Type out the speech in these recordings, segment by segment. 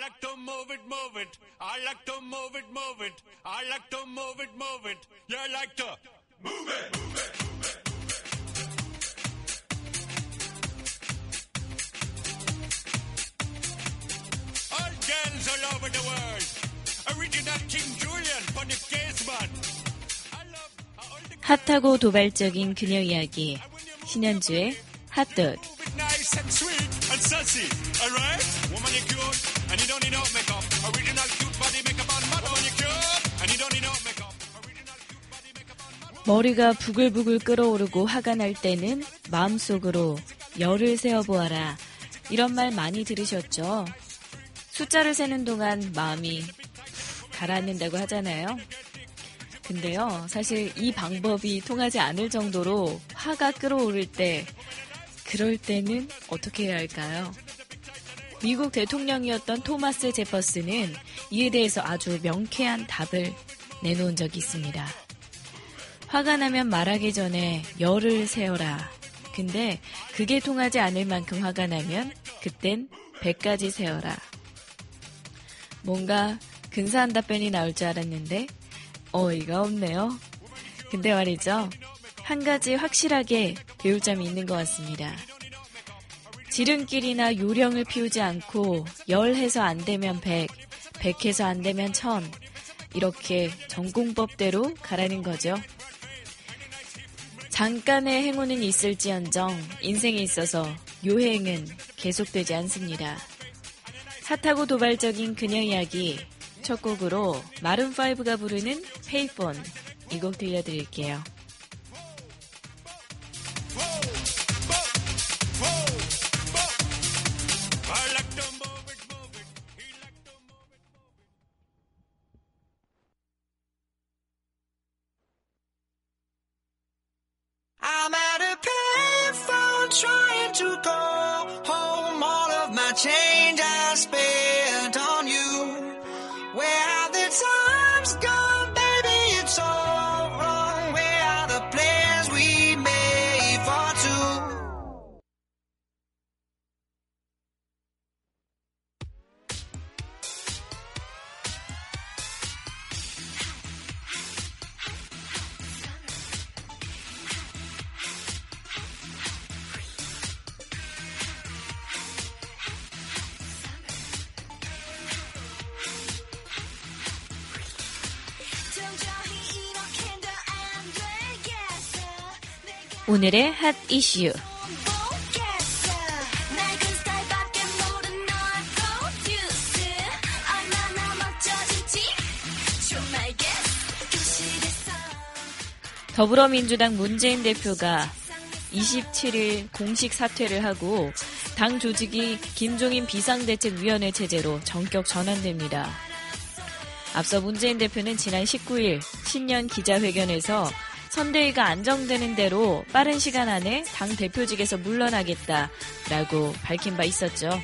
like to move it, move it. I like to move it, move it. I like to move it, move it. You like to move it, move it, move it. All girls all over the world. Original King Julian for the case man. I love all the 핫하고 도발적인 그녀 이야기. 신현주의 it nice and sweet and sassy. Alright? 머리가 부글부글 끓어오르고 화가 날 때는 마음속으로 열을 세어보아라. 이런 말 많이 들으셨죠? 숫자를 세는 동안 마음이 가라앉는다고 하잖아요. 근데요, 사실 이 방법이 통하지 않을 정도로 화가 끓어오를 때, 그럴 때는 어떻게 해야 할까요? 미국 대통령이었던 토마스 제퍼스는 이에 대해서 아주 명쾌한 답을 내놓은 적이 있습니다. 화가 나면 말하기 전에 열을 세어라. 근데 그게 통하지 않을 만큼 화가 나면 그땐 100가지 세어라. 뭔가 근사한 답변이 나올 줄 알았는데 어이가 없네요. 근데 말이죠. 한 가지 확실하게 배울 점이 있는 것 같습니다. 지름길이나 요령을 피우지 않고 열해서 안 되면 백, 백해서 안 되면 천 이렇게 전공법대로 가라는 거죠. 잠깐의 행운은 있을지언정 인생에 있어서 요행은 계속되지 않습니다. 핫하고 도발적인 그녀 이야기 첫 곡으로 마룬5가 부르는 페이폰 이 곡 들려드릴게요. 오늘의 핫 이슈 더불어민주당 문재인 대표가 27일 공식 사퇴를 하고 당 조직이 김종인 비상대책위원회 체제로 전격 전환됩니다. 앞서 문재인 대표는 지난 19일 신년 기자회견에서 선대위가 안정되는 대로 빠른 시간 안에 당 대표직에서 물러나겠다라고 밝힌 바 있었죠.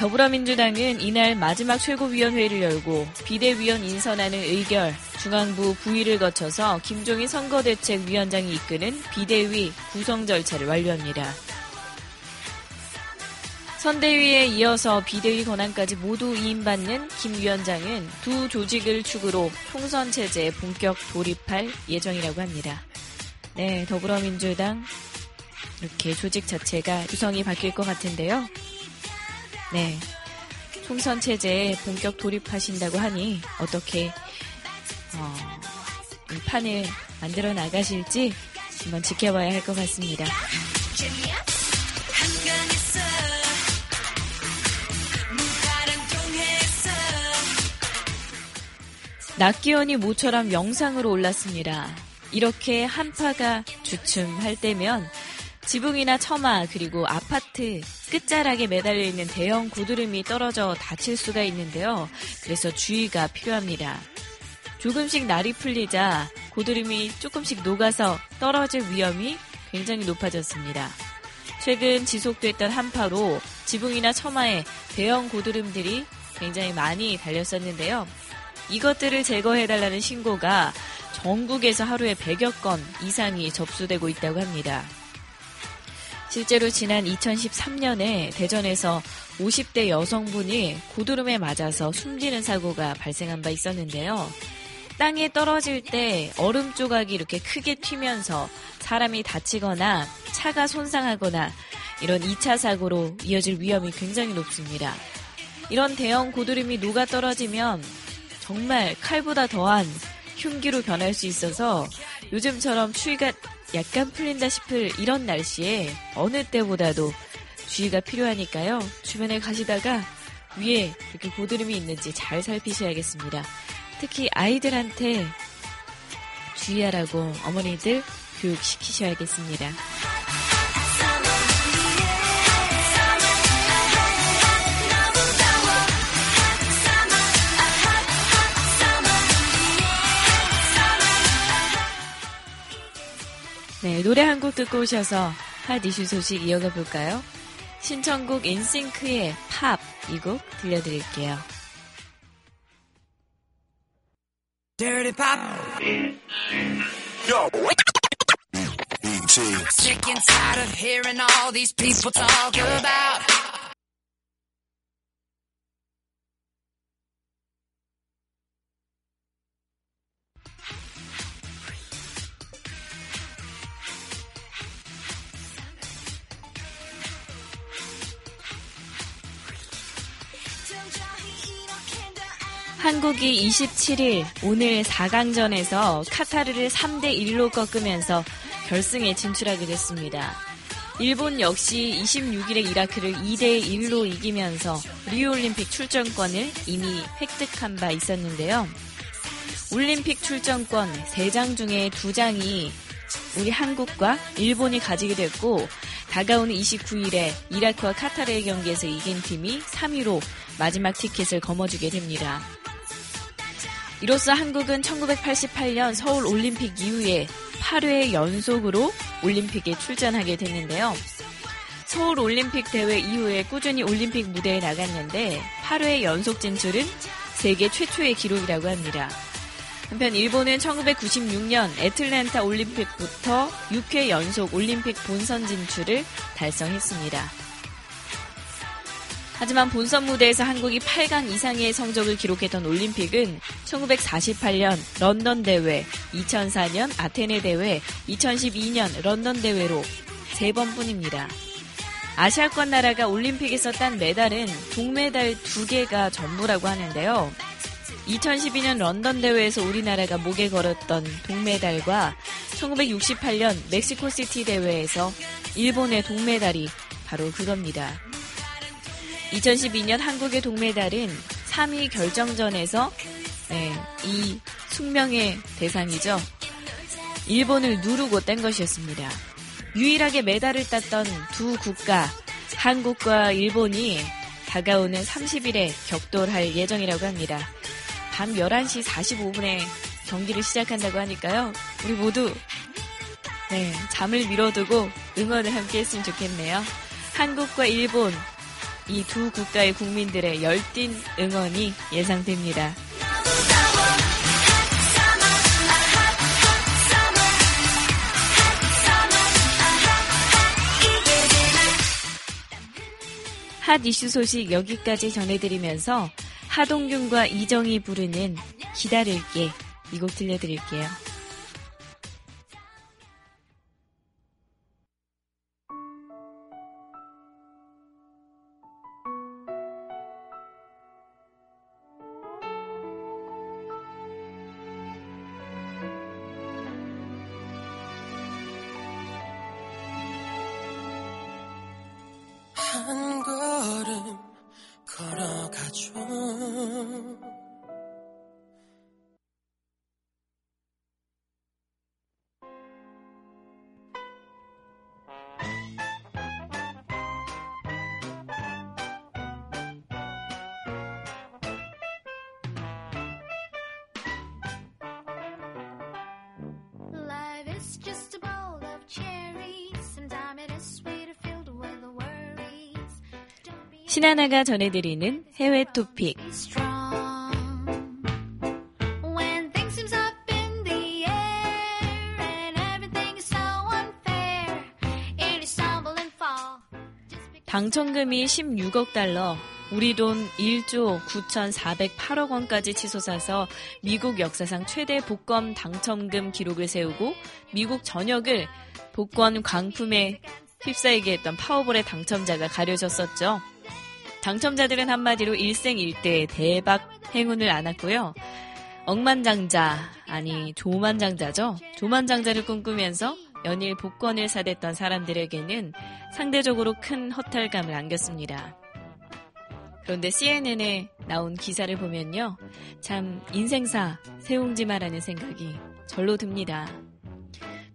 더불어민주당은 이날 마지막 최고위원회를 열고 비대위원 인선하는 의결, 중앙부 부의를 거쳐서 김종인 선거대책위원장이 이끄는 비대위 구성 절차를 완료합니다. 선대위에 이어서 비대위 권한까지 모두 위임받는 김 위원장은 두 조직을 축으로 총선 체제에 본격 돌입할 예정이라고 합니다. 네, 더불어민주당 이렇게 조직 자체가 유성이 바뀔 것 같은데요. 네, 총선 체제에 본격 돌입하신다고 하니 어떻게 어, 이 판을 만들어 나가실지 한번 지켜봐야 할 것 같습니다. 낮 기온이 모처럼 영상으로 올랐습니다. 이렇게 한파가 주춤할 때면 지붕이나 처마 그리고 아파트 끝자락에 매달려 있는 대형 고드름이 떨어져 다칠 수가 있는데요. 그래서 주의가 필요합니다. 조금씩 날이 풀리자 고드름이 조금씩 녹아서 떨어질 위험이 굉장히 높아졌습니다. 최근 지속됐던 한파로 지붕이나 처마에 대형 고드름들이 굉장히 많이 달렸었는데요. 이것들을 제거해달라는 신고가 전국에서 하루에 100여 건 이상이 접수되고 있다고 합니다. 실제로 지난 2013년에 대전에서 50대 여성분이 고드름에 맞아서 숨지는 사고가 발생한 바 있었는데요. 땅에 떨어질 때 얼음 조각이 이렇게 크게 튀면서 사람이 다치거나 차가 손상하거나 이런 2차 사고로 이어질 위험이 굉장히 높습니다. 이런 대형 고드름이 녹아 떨어지면 정말 칼보다 더한 흉기로 변할 수 있어서 요즘처럼 추위가 약간 풀린다 싶을 이런 날씨에 어느 때보다도 주의가 필요하니까요. 주변에 가시다가 위에 이렇게 고드름이 있는지 잘 살피셔야겠습니다. 특히 아이들한테 주의하라고 어머니들 교육시키셔야겠습니다. 네, 노래 한 곡 듣고 오셔서 핫 이슈 소식 이어가 볼까요? 신청곡 인싱크의 팝 이 곡 들려드릴게요. Dirty pop. Sick and tired of hearing all these people talk about. 한국이 27일 오늘 4강전에서 카타르를 3대 1로 꺾으면서 결승에 진출하게 됐습니다. 일본 역시 26일에 이라크를 2대 1로 이기면서 리우올림픽 출전권을 이미 획득한 바 있었는데요. 올림픽 출전권 3장 중에 2장이 우리 한국과 일본이 가지게 됐고 다가오는 29일에 이라크와 카타르의 경기에서 이긴 팀이 3위로 마지막 티켓을 거머쥐게 됩니다. 이로써 한국은 1988년 서울 올림픽 이후에 8회 연속으로 올림픽에 출전하게 됐는데요. 서울 올림픽 대회 이후에 꾸준히 올림픽 무대에 나갔는데 8회 연속 진출은 세계 최초의 기록이라고 합니다. 한편 일본은 1996년 애틀랜타 올림픽부터 6회 연속 올림픽 본선 진출을 달성했습니다. 하지만 본선 무대에서 한국이 8강 이상의 성적을 기록했던 올림픽은 1948년 런던 대회, 2004년 아테네 대회, 2012년 런던 대회로 세 번뿐입니다. 아시아권 나라가 올림픽에서 딴 메달은 동메달 두 개가 전부라고 하는데요. 2012년 런던 대회에서 우리나라가 목에 걸었던 동메달과 1968년 멕시코시티 대회에서 일본의 동메달이 바로 그겁니다. 2012년 한국의 동메달은 3위 결정전에서 네, 이 숙명의 대상이죠. 일본을 누르고 뗀 것이었습니다. 유일하게 메달을 땄던 두 국가, 한국과 일본이 다가오는 30일에 격돌할 예정이라고 합니다. 밤 11시 45분에 경기를 시작한다고 하니까요. 우리 모두 네, 잠을 미뤄두고 응원을 함께 했으면 좋겠네요. 한국과 일본 이 두 국가의 국민들의 열띤 응원이 예상됩니다. 핫 이슈 소식 여기까지 전해드리면서 하동균과 이정이 부르는 기다릴게 이 곡 들려드릴게요. 신하나가 전해드리는 해외 토픽 당첨금이 16억 달러, 우리 돈 1조 9,408억 원까지 치솟아서 미국 역사상 최대 복권 당첨금 기록을 세우고 미국 전역을 복권 광품에 휩싸이게 했던 파워볼의 당첨자가 가려졌었죠. 당첨자들은 한마디로 일생일대 대박 행운을 안았고요. 억만장자, 아니 조만장자죠. 조만장자를 꿈꾸면서 연일 복권을 사댔던 사람들에게는 상대적으로 큰 허탈감을 안겼습니다. 그런데 CNN에 나온 기사를 보면요. 참 인생사 세웅지마라는 생각이 절로 듭니다.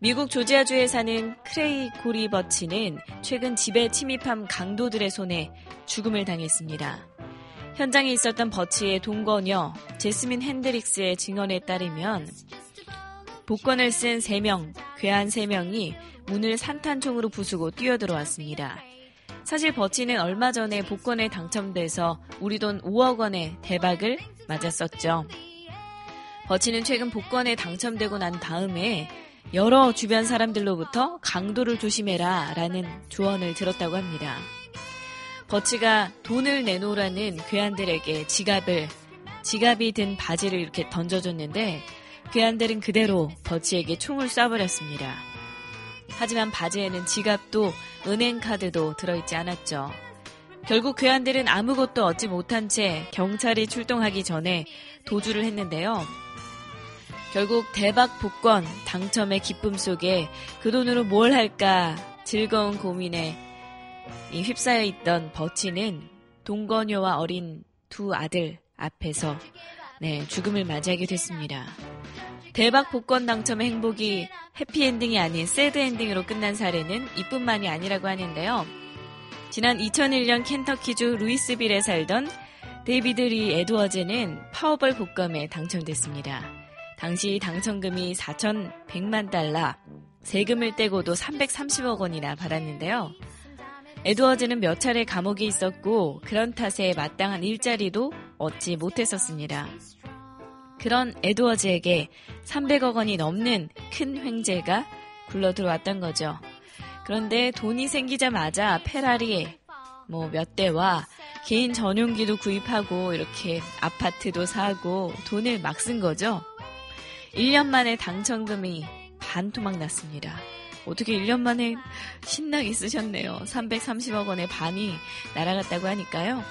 미국 조지아주에 사는 크레이 고리버치는 최근 집에 침입한 강도들의 손에 죽음을 당했습니다. 현장에 있었던 버치의 동거녀 제스민 핸드릭스의 증언에 따르면 복권을 쓴 3명, 괴한 3명이 문을 산탄총으로 부수고 뛰어들어왔습니다. 사실 버치는 얼마 전에 복권에 당첨돼서 우리 돈 5억 원의 대박을 맞았었죠. 버치는 최근 복권에 당첨되고 난 다음에 여러 주변 사람들로부터 강도를 조심해라 라는 조언을 들었다고 합니다. 버치가 돈을 내놓으라는 괴한들에게 지갑을, 지갑이 든 바지를 이렇게 던져줬는데 괴한들은 그대로 버치에게 총을 쏴버렸습니다. 하지만 바지에는 지갑도 은행카드도 들어있지 않았죠. 결국 괴한들은 아무것도 얻지 못한 채 경찰이 출동하기 전에 도주를 했는데요. 결국 대박 복권 당첨의 기쁨 속에 그 돈으로 뭘 할까 즐거운 고민에 휩싸여 있던 버치는 동거녀와 어린 두 아들 앞에서 네, 죽음을 맞이하게 됐습니다. 대박 복권 당첨의 행복이 해피엔딩이 아닌 새드엔딩으로 끝난 사례는 이뿐만이 아니라고 하는데요. 지난 2001년 켄터키주 루이스빌에 살던 데이비드 리 에드워즈는 파워볼 복권에 당첨됐습니다. 당시 당첨금이 4,100만 달러, 세금을 떼고도 330억 원이나 받았는데요. 에드워즈는 몇 차례 감옥에 있었고 그런 탓에 마땅한 일자리도 얻지 못했었습니다. 그런 에드워즈에게 300억 원이 넘는 큰 횡재가 굴러 들어왔던 거죠. 그런데 돈이 생기자마자 페라리 뭐 몇 대와 개인 전용기도 구입하고 이렇게 아파트도 사고 돈을 막 쓴 거죠. 1년 만에 당첨금이 반토막 났습니다. 어떻게 1년 만에 신나게 쓰셨네요. 330억 원의 반이 날아갔다고 하니까요.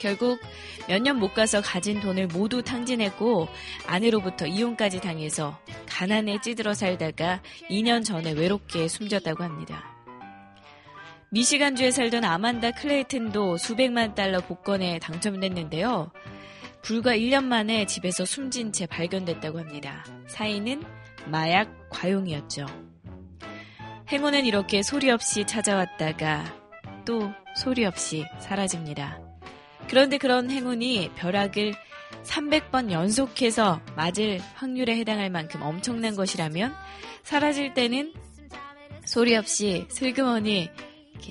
결국 몇 년 못 가서 가진 돈을 모두 탕진했고 아내로부터 이혼까지 당해서 가난에 찌들어 살다가 2년 전에 외롭게 숨졌다고 합니다. 미시간주에 살던 아만다 클레이튼도 수백만 달러 복권에 당첨됐는데요. 불과 1년 만에 집에서 숨진 채 발견됐다고 합니다. 사인은 마약 과용이었죠. 행운은 이렇게 소리 없이 찾아왔다가 또 소리 없이 사라집니다. 그런데 그런 행운이 벼락을 300번 연속해서 맞을 확률에 해당할 만큼 엄청난 것이라면 사라질 때는 소리 없이 슬그머니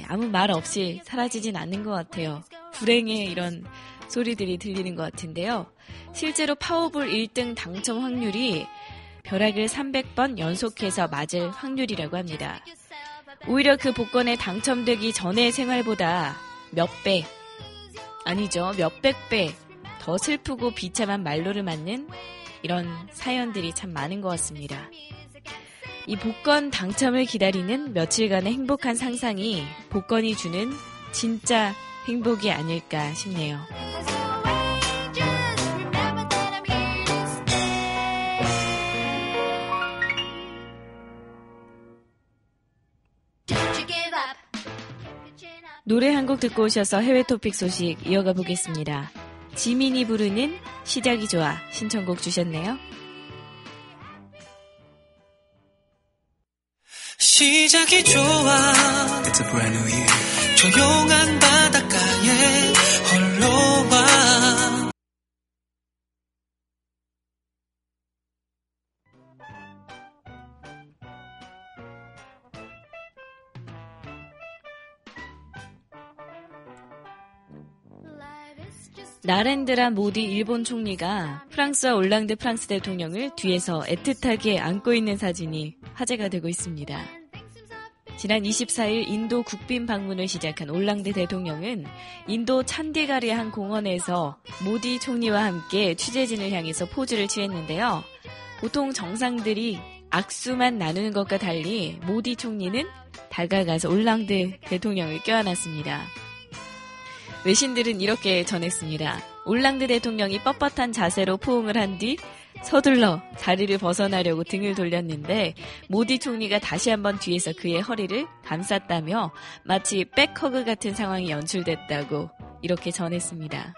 아무 말 없이 사라지진 않는 것 같아요. 불행의 이런 소리들이 들리는 것 같은데요. 실제로 파워볼 1등 당첨 확률이 벼락을 300번 연속해서 맞을 확률이라고 합니다. 오히려 그 복권에 당첨되기 전의 생활보다 몇 배, 아니죠. 몇백 배 더 슬프고 비참한 말로를 맞는 이런 사연들이 참 많은 것 같습니다. 이 복권 당첨을 기다리는 며칠간의 행복한 상상이 복권이 주는 진짜 행복이 아닐까 싶네요. 노래 한 곡 듣고 오셔서 해외 토픽 소식 이어가 보겠습니다. 지민이 부르는 시작이 좋아 신청곡 주셨네요. 시작이 좋아 It's a brand new year. 조용한 바 나렌드라 모디 일본 총리가 프랑수아 올랑드 프랑스 대통령을 뒤에서 애틋하게 안고 있는 사진이 화제가 되고 있습니다. 지난 24일 인도 국빈 방문을 시작한 올랑드 대통령은 인도 찬디가르의 한 공원에서 모디 총리와 함께 취재진을 향해서 포즈를 취했는데요. 보통 정상들이 악수만 나누는 것과 달리 모디 총리는 다가가서 올랑드 대통령을 껴안았습니다. 외신들은 이렇게 전했습니다. 올랑드 대통령이 뻣뻣한 자세로 포옹을 한 뒤 서둘러 자리를 벗어나려고 등을 돌렸는데 모디 총리가 다시 한번 뒤에서 그의 허리를 감쌌다며 마치 백허그 같은 상황이 연출됐다고 이렇게 전했습니다.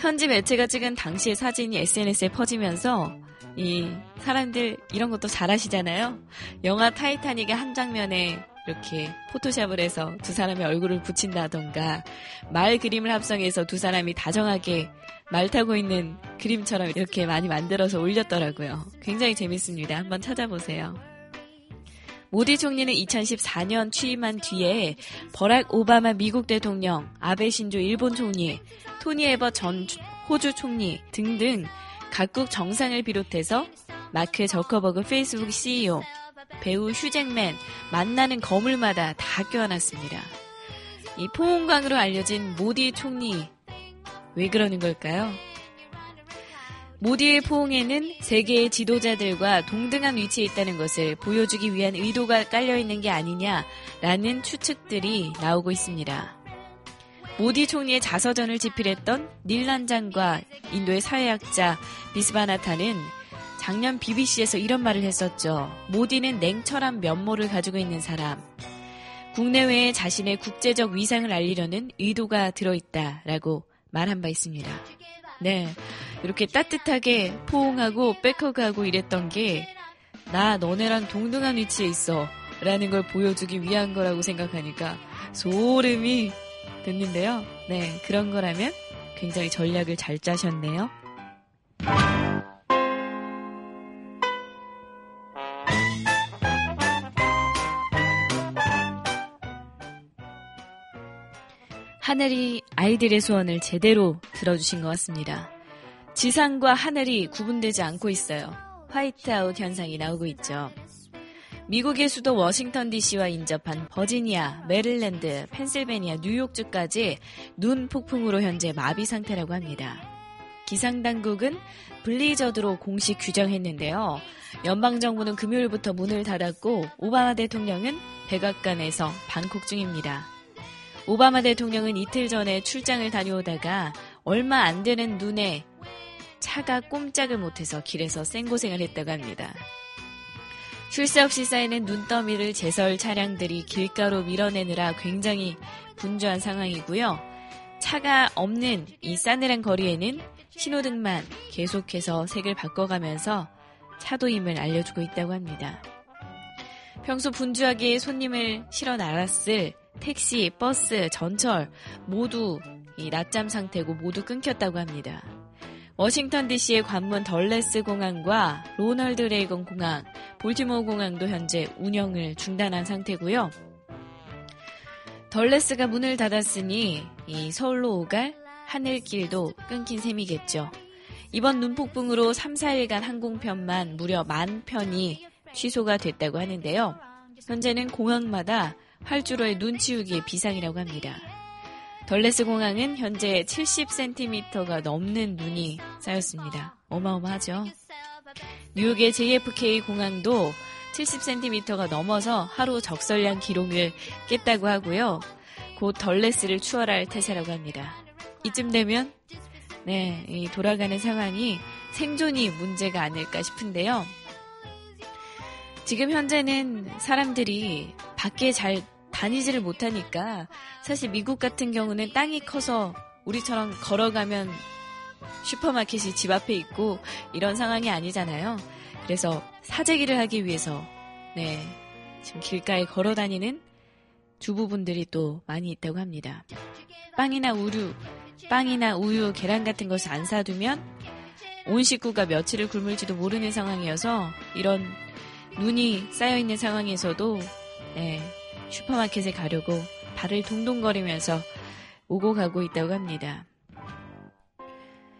현지 매체가 찍은 당시의 사진이 SNS에 퍼지면서 이 사람들 이런 것도 잘하시잖아요. 영화 타이타닉의 한 장면에 이렇게 포토샵을 해서 두 사람의 얼굴을 붙인다던가 말 그림을 합성해서 두 사람이 다정하게 말 타고 있는 그림처럼 이렇게 많이 만들어서 올렸더라고요. 굉장히 재밌습니다. 한번 찾아보세요. 모디 총리는 2014년 취임한 뒤에 버락 오바마 미국 대통령, 아베 신조 일본 총리, 토니 에버 전 호주 총리 등등 각국 정상을 비롯해서 마크 저커버그 페이스북 CEO, 배우 휴잭맨, 만나는 거물마다 다 껴안았습니다. 이 포옹광으로 알려진 모디 총리, 왜 그러는 걸까요? 모디의 포옹에는 세계의 지도자들과 동등한 위치에 있다는 것을 보여주기 위한 의도가 깔려 있는 게 아니냐라는 추측들이 나오고 있습니다. 모디 총리의 자서전을 집필했던 닐란장과 인도의 사회학자 비스바나타는 작년 BBC에서 이런 말을 했었죠. 모디는 냉철한 면모를 가지고 있는 사람. 국내외에 자신의 국제적 위상을 알리려는 의도가 들어있다라고 말한 바 있습니다. 네. 이렇게 따뜻하게 포옹하고 백허그하고 이랬던 게 나 너네랑 동등한 위치에 있어 라는 걸 보여주기 위한 거라고 생각하니까 소름이 돋는데요. 네. 그런 거라면 굉장히 전략을 잘 짜셨네요. 하늘이 아이들의 소원을 제대로 들어주신 것 같습니다. 지상과 하늘이 구분되지 않고 있어요. 화이트아웃 현상이 나오고 있죠. 미국의 수도 워싱턴 DC와 인접한 버지니아, 메릴랜드, 펜실베니아, 뉴욕주까지 눈 폭풍으로 현재 마비 상태라고 합니다. 기상당국은 블리저드로 공식 규정했는데요. 연방정부는 금요일부터 문을 닫았고 오바마 대통령은 백악관에서 방콕 중입니다. 오바마 대통령은 이틀 전에 출장을 다녀오다가 얼마 안 되는 눈에 차가 꼼짝을 못해서 길에서 생고생을 했다고 합니다. 쉴새 없이 쌓이는 눈더미를 제설 차량들이 길가로 밀어내느라 굉장히 분주한 상황이고요. 차가 없는 이 싸늘한 거리에는 신호등만 계속해서 색을 바꿔가면서 차도임을 알려주고 있다고 합니다. 평소 분주하게 손님을 실어 나갔을 택시, 버스, 전철 모두 이 낮잠 상태고 모두 끊겼다고 합니다. 워싱턴 DC의 관문 덜레스 공항과 로널드 레이건 공항, 볼티모어 공항도 현재 운영을 중단한 상태고요. 덜레스가 문을 닫았으니 이 서울로 오갈 하늘길도 끊긴 셈이겠죠. 이번 눈폭풍으로 3, 4일간 항공편만 무려 만 편이 취소가 됐다고 하는데요. 현재는 공항마다 활주로의 눈 치우기 비상이라고 합니다. 덜레스 공항은 현재 70cm가 넘는 눈이 쌓였습니다. 어마어마하죠. 뉴욕의 JFK 공항도 70cm가 넘어서 하루 적설량 기록을 깼다고 하고요. 곧 덜레스를 추월할 태세라고 합니다. 이쯤 되면 네, 이 돌아가는 상황이 생존이 문제가 아닐까 싶은데요. 지금 현재는 사람들이 밖에 잘 다니지를 못하니까 사실 미국 같은 경우는 땅이 커서 우리처럼 걸어가면 슈퍼마켓이 집 앞에 있고 이런 상황이 아니잖아요. 그래서 사재기를 하기 위해서 네 지금 길가에 걸어 다니는 주부분들이 또 많이 있다고 합니다. 빵이나 우유, 빵이나 우유, 계란 같은 것을 안 사두면 온 식구가 며칠을 굶을지도 모르는 상황이어서 이런 눈이 쌓여 있는 상황에서도 네, 슈퍼마켓에 가려고 발을 동동거리면서 오고 가고 있다고 합니다.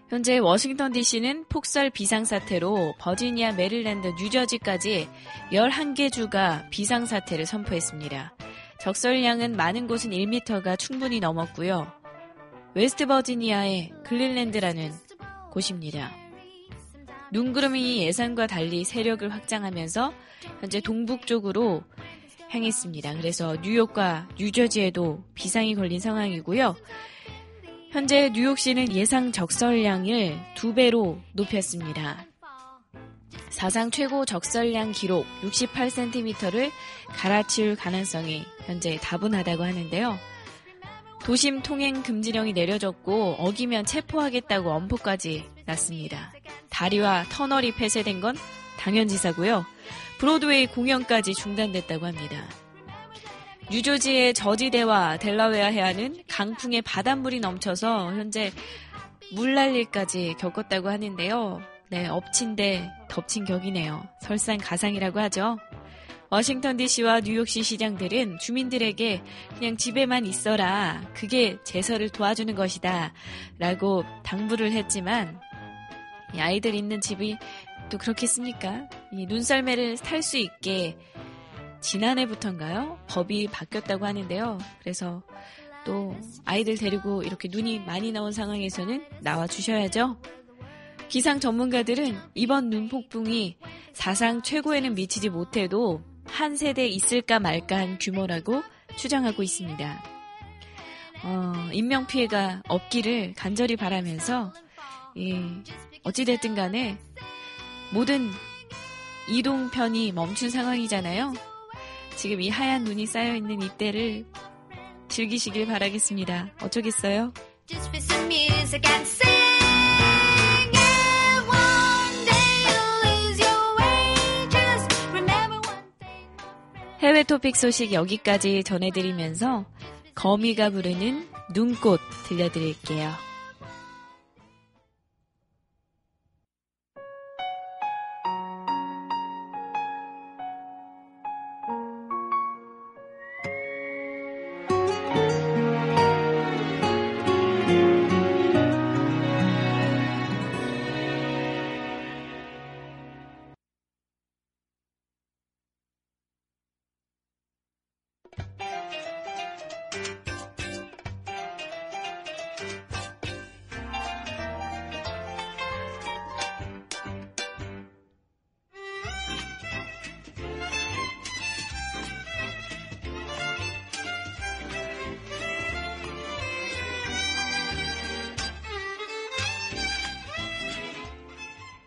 현재 워싱턴 DC는 폭설 비상사태로 버지니아, 메릴랜드, 뉴저지까지 11개 주가 비상사태를 선포했습니다. 적설량은 많은 곳은 1m가 충분히 넘었고요. 웨스트 버지니아의 글릴랜드라는 곳입니다. 눈구름이 예상과 달리 세력을 확장하면서 현재 동북 쪽으로 향했습니다. 그래서 뉴욕과 뉴저지에도 비상이 걸린 상황이고요. 현재 뉴욕시는 예상 적설량을 두 배로 높였습니다. 사상 최고 적설량 기록 68cm를 갈아치울 가능성이 현재 다분하다고 하는데요. 도심 통행 금지령이 내려졌고 어기면 체포하겠다고 엄포까지 났습니다. 다리와 터널이 폐쇄된 건 당연지사고요. 브로드웨이 공연까지 중단됐다고 합니다. 뉴저지의 저지대와 델라웨어 해안은 강풍에 바닷물이 넘쳐서 현재 물난리까지 겪었다고 하는데요. 네, 엎친 데 덮친 격이네요. 설상가상이라고 하죠. 워싱턴 DC와 뉴욕시 시장들은 주민들에게 그냥 집에만 있어라. 그게 제설을 도와주는 것이다. 라고 당부를 했지만 아이들 있는 집이 또 그렇겠습니까? 이 눈썰매를 탈 수 있게 지난해부터인가요? 법이 바뀌었다고 하는데요. 그래서 또 아이들 데리고 이렇게 눈이 많이 나온 상황에서는 나와 주셔야죠. 기상 전문가들은 이번 눈 폭풍이 사상 최고에는 미치지 못해도 한 세대 있을까 말까 한 규모라고 추정하고 있습니다. 어, 인명 피해가 없기를 간절히 바라면서, 예, 어찌됐든 간에 모든 이동편이 멈춘 상황이잖아요. 지금 이 하얀 눈이 쌓여 있는 이때를 즐기시길 바라겠습니다. 어쩌겠어요? 해외 토픽 소식 여기까지 전해드리면서 거미가 부르는 눈꽃 들려드릴게요.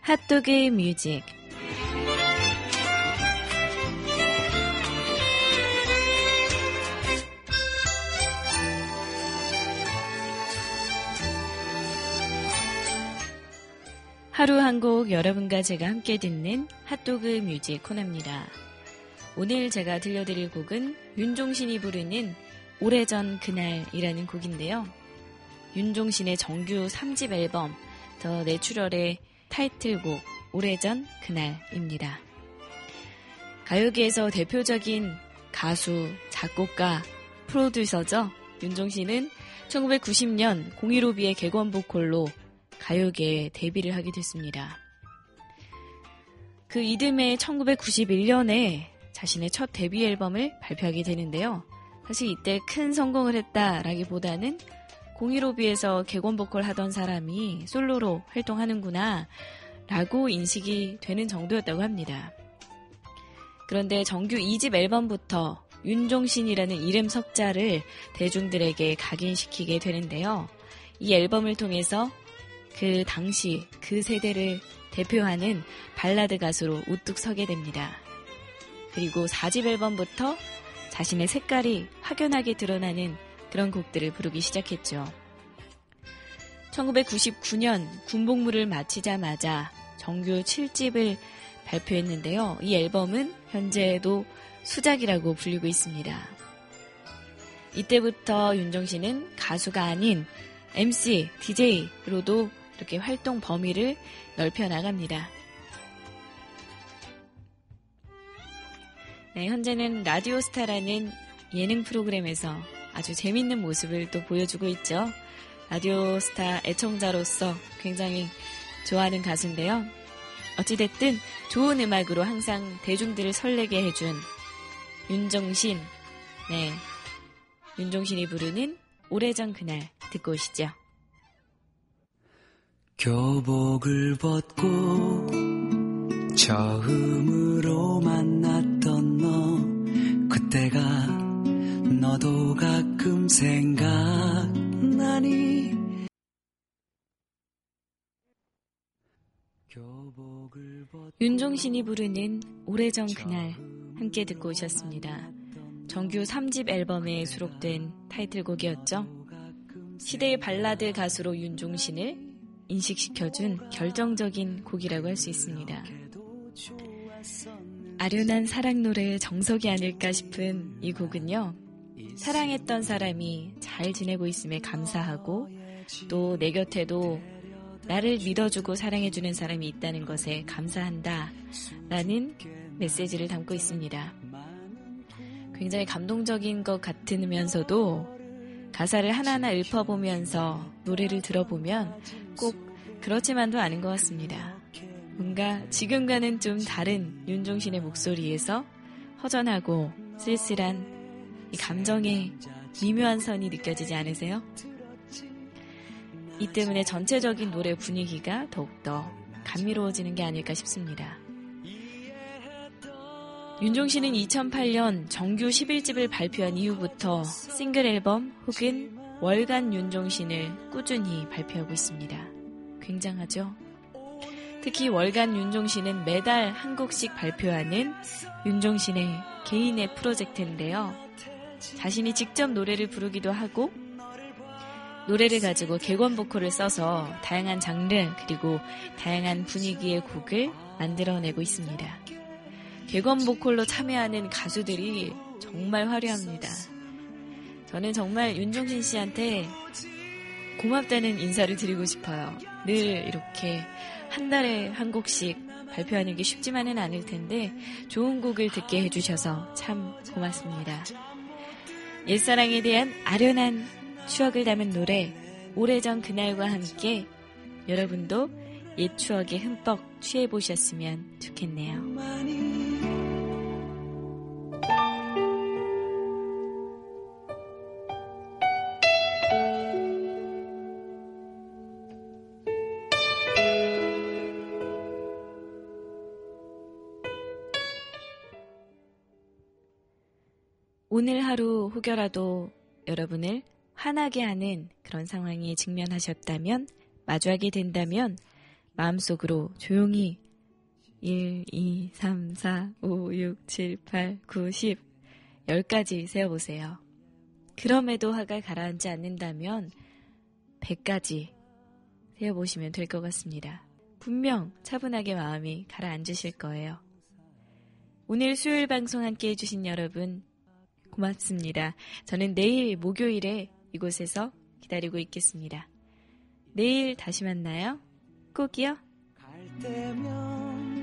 핫도그 뮤직 하루 한 곡 여러분과 제가 함께 듣는 핫도그 뮤직 코너입니다. 오늘 제가 들려드릴 곡은 윤종신이 부르는 오래전 그날이라는 곡인데요. 윤종신의 정규 3집 앨범 더 내추럴의 타이틀곡 오래전 그날입니다. 가요계에서 대표적인 가수, 작곡가, 프로듀서죠. 윤종 신은 1990년 015B의 객원 보컬로 가요계에 데뷔를 하게 됐습니다. 그 이듬해 1991년에 자신의 첫 데뷔 앨범을 발표하게 되는데요. 사실 이때 큰 성공을 했다라기보다는 015B에서 객원 보컬 하던 사람이 솔로로 활동하는구나 라고 인식이 되는 정도였다고 합니다. 그런데 정규 2집 앨범부터 윤종신이라는 이름 석자를 대중들에게 각인시키게 되는데요. 이 앨범을 통해서 그 당시 그 세대를 대표하는 발라드 가수로 우뚝 서게 됩니다. 그리고 4집 앨범부터 자신의 색깔이 확연하게 드러나는 그런 곡들을 부르기 시작했죠. 1999년 군복무를 마치자마자 정규 7집을 발표했는데요. 이 앨범은 현재도 수작이라고 불리고 있습니다. 이때부터 윤정신은 가수가 아닌 MC, DJ로도 이렇게 활동 범위를 넓혀 나갑니다. 네, 현재는 라디오스타라는 예능 프로그램에서 아주 재밌는 모습을 또 보여주고 있죠. 라디오스타 애청자로서 굉장히 좋아하는 가수인데요. 어찌됐든 좋은 음악으로 항상 대중들을 설레게 해준 윤종신, 네. 윤종신이 부르는 오래전 그날 듣고 오시죠. 교복을 벗고 처음으로 만났던 너 그때가 너도 가끔 생각나니 윤종신이 부르는 오래전 그날 함께 듣고 오셨습니다. 정규 3집 앨범에 수록된 타이틀곡이었죠. 시대의 발라드 가수로 윤종신을 인식시켜준 결정적인 곡이라고 할 수 있습니다. 아련한 사랑 노래의 정석이 아닐까 싶은 이 곡은요. 사랑했던 사람이 잘 지내고 있음에 감사하고 또 내 곁에도 나를 믿어주고 사랑해주는 사람이 있다는 것에 감사한다 라는 메시지를 담고 있습니다. 굉장히 감동적인 것 같으면서도 가사를 하나하나 읊어보면서 노래를 들어보면 꼭 그렇지만도 않은 것 같습니다. 뭔가 지금과는 좀 다른 윤종신의 목소리에서 허전하고 쓸쓸한 이 감정의 미묘한 선이 느껴지지 않으세요? 이 때문에 전체적인 노래 분위기가 더욱더 감미로워지는 게 아닐까 싶습니다. 윤종 신은 2008년 정규 11집을 발표한 이후부터 싱글 앨범 혹은 월간 윤종 신을 꾸준히 발표하고 있습니다. 굉장하죠? 특히 월간 윤종 신은 매달 한 곡씩 발표하는 윤종 신의 개인의 프로젝트인데요. 자신이 직접 노래를 부르기도 하고 노래를 가지고 객원 보컬을 써서 다양한 장르 그리고 다양한 분위기의 곡을 만들어내고 있습니다. 객원 보컬로 참여하는 가수들이 정말 화려합니다. 저는 정말 윤종신 씨한테 고맙다는 인사를 드리고 싶어요. 늘 이렇게 한 달에 한 곡씩 발표하는 게 쉽지만은 않을 텐데 좋은 곡을 듣게 해주셔서 참 고맙습니다. 옛사랑에 대한 아련한 추억을 담은 노래 오래전 그날과 함께 여러분도 옛 추억에 흠뻑 취해 보셨으면 좋겠네요. 오늘 하루 혹여라도 여러분을 화나게 하는 그런 상황에 직면하셨다면, 마주하게 된다면, 마음속으로 조용히 1, 2, 3, 4, 5, 6, 7, 8, 9, 10, 10까지 세어보세요. 그럼에도 화가 가라앉지 않는다면 100까지 세어보시면 될 것 같습니다. 분명 차분하게 마음이 가라앉으실 거예요. 오늘 수요일 방송 함께 해주신 여러분 고맙습니다. 저는 내일 목요일에 이곳에서 기다리고 있겠습니다. 내일 다시 만나요. 꼭이요. 갈 때면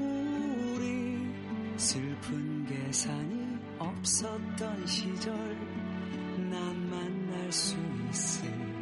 우리 슬픈 계산이 없었던 시절 난 만날 수 있을